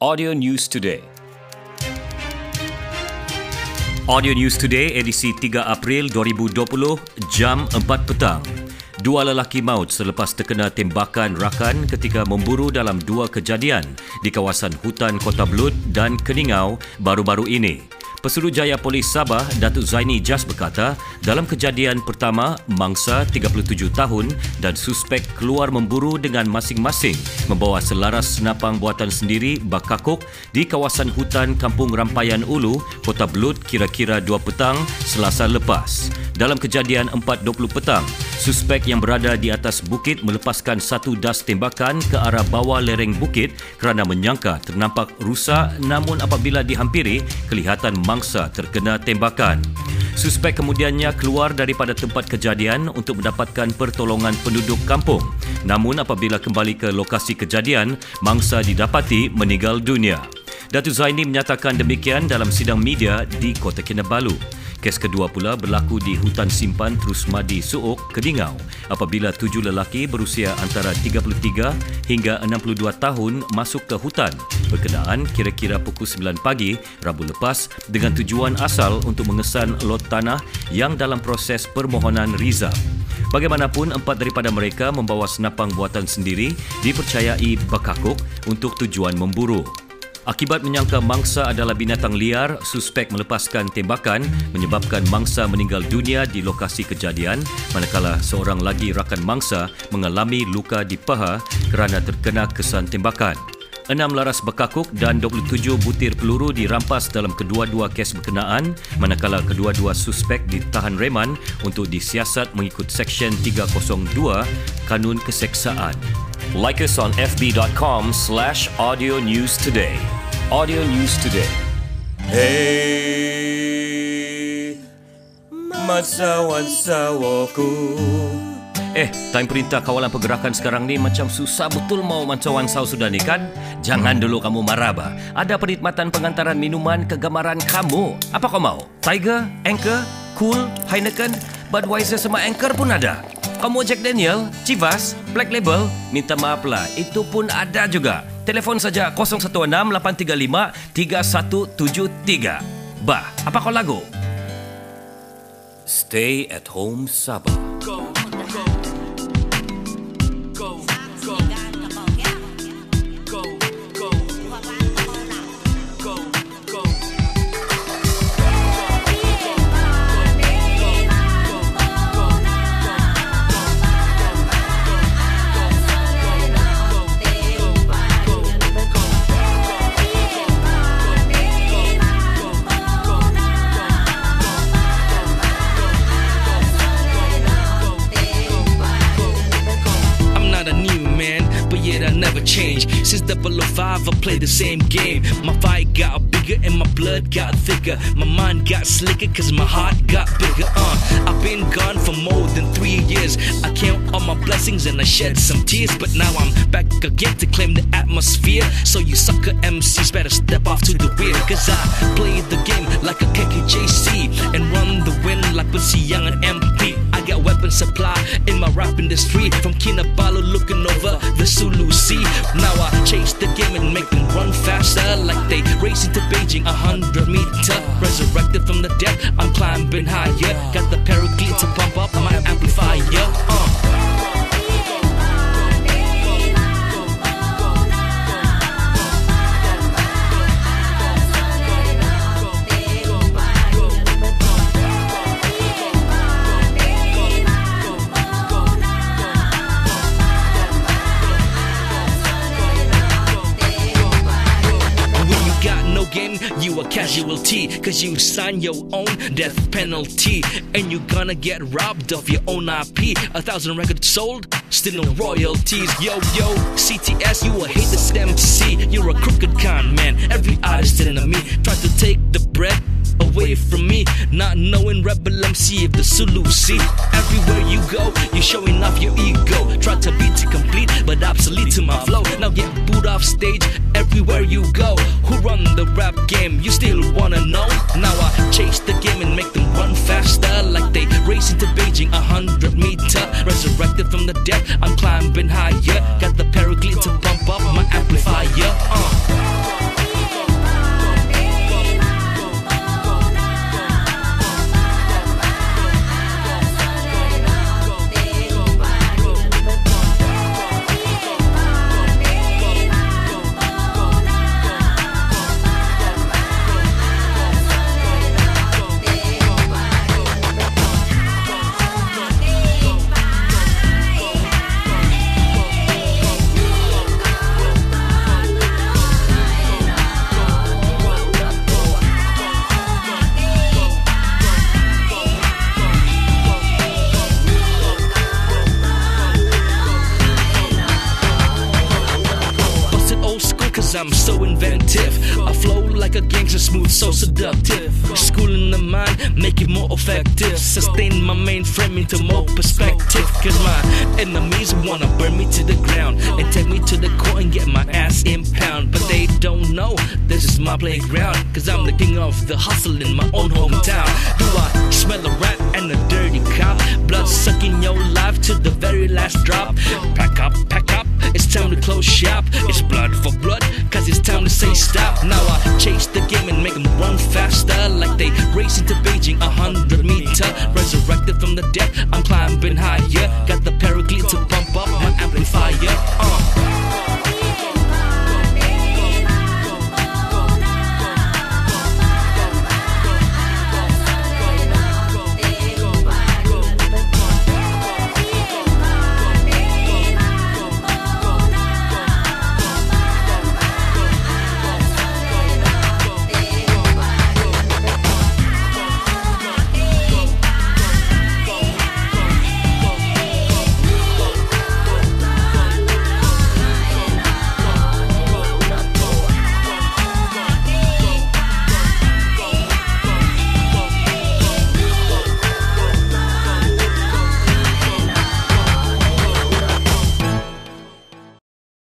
Audio News Today. Audio News Today edisi 3 April 2020 jam 4 petang. Dua lelaki maut selepas terkena tembakan rakan ketika memburu dalam dua kejadian di kawasan hutan Kota Belud dan Keningau baru-baru ini. Pesuruhjaya Polis Sabah, Datuk Zaini Jas berkata, dalam kejadian pertama, mangsa 37 tahun dan suspek keluar memburu dengan masing-masing membawa selaras senapang buatan sendiri bakakuk di kawasan hutan Kampung Rampayan Ulu, Kota Belud kira-kira 2 petang selasa lepas. Dalam kejadian 4.20 petang, suspek yang berada di atas bukit melepaskan satu das tembakan ke arah bawah lereng bukit kerana menyangka ternampak rusak namun apabila dihampiri, kelihatan mangsa terkena tembakan. Suspek kemudiannya keluar daripada tempat kejadian untuk mendapatkan pertolongan penduduk kampung. Namun apabila kembali ke lokasi kejadian, mangsa didapati meninggal dunia. Datuk Zaini menyatakan demikian dalam sidang media di Kota Kinabalu. Kes kedua pula berlaku di hutan simpan Terus Madi Suok, Kedingau apabila tujuh lelaki berusia antara 33 hingga 62 tahun masuk ke hutan berkenaan kira-kira pukul 9 pagi Rabu lepas dengan tujuan asal untuk mengesan lot tanah yang dalam proses permohonan riza. Bagaimanapun, empat daripada mereka membawa senapang buatan sendiri dipercayai bekakuk untuk tujuan memburu. Akibat menyangka mangsa adalah binatang liar, suspek melepaskan tembakan menyebabkan mangsa meninggal dunia di lokasi kejadian manakala seorang lagi rakan mangsa mengalami luka di paha kerana terkena kesan tembakan. Enam laras bekakuk dan 27 butir peluru dirampas dalam kedua-dua kes berkenaan manakala kedua-dua suspek ditahan reman untuk disiasat mengikut Seksyen 302 Kanun Keseksaan. Like us on fb.com slash audio news today. Audio News Today. Hey. Eh, time perintah kawalan pergerakan sekarang ni macam susah betul mau mancawan saw sudah ni kan? Jangan dulu kamu marah bah. Ada perkhidmatan pengantaran minuman kegemaran kamu. Apa kau mau? Tiger, Anchor, Cool, Heineken, Budweiser sama Anchor pun ada. Kamu Jack Daniel, Chivas, Black Label, minta maaf lah, itu pun ada juga. Telefon saja 016-835-3173. Bah, apa kau lagu? Stay at home Sabah. Go. Since double oh five, I play the same game. My fight got bigger and my blood got thicker. My mind got slicker cause my heart got bigger. Uh, I've been gone for more than three years. I count all my blessings and I shed some tears. But now I'm back again to claim the atmosphere. So you sucker MCs better step off to the rear. Cause I play the game like a KKJC and run the win like Pussy Young and MP. I got weapon supply in my rap industry. From Kinabalu looking over the Sulu Sea. Now I chase the game and make them run faster like they race into Beijing a hundred meter resurrected from the dead I'm climbing higher got you a casualty Cause you sign your own death penalty And you're gonna get robbed of your own IP A thousand records sold, still no royalties Yo, yo, CTS, you a haters MC You're a crooked con man, every artist enemy Try to take the bread away from me. Not knowing Rebel MC of the Sulu see. Everywhere you go, you're showing off your ego. Try to be too complete, but obsolete to my flow. Now get booed off stage everywhere you go. Who run the rap game? You still wanna know? Now I chase the game and make them run faster, like they race into Beijing, a hundred meter. Resurrected from the dead, I'm climbing higher. Got the paraclete smooth, so seductive. Schooling the mind, make it more effective. Sustain my mainframe into more perspective. Cause my enemies wanna burn me to the ground and take me to the court and get my ass impound. But they don't know this is my playground. Cause I'm the king of the hustle in my own hometown. Do I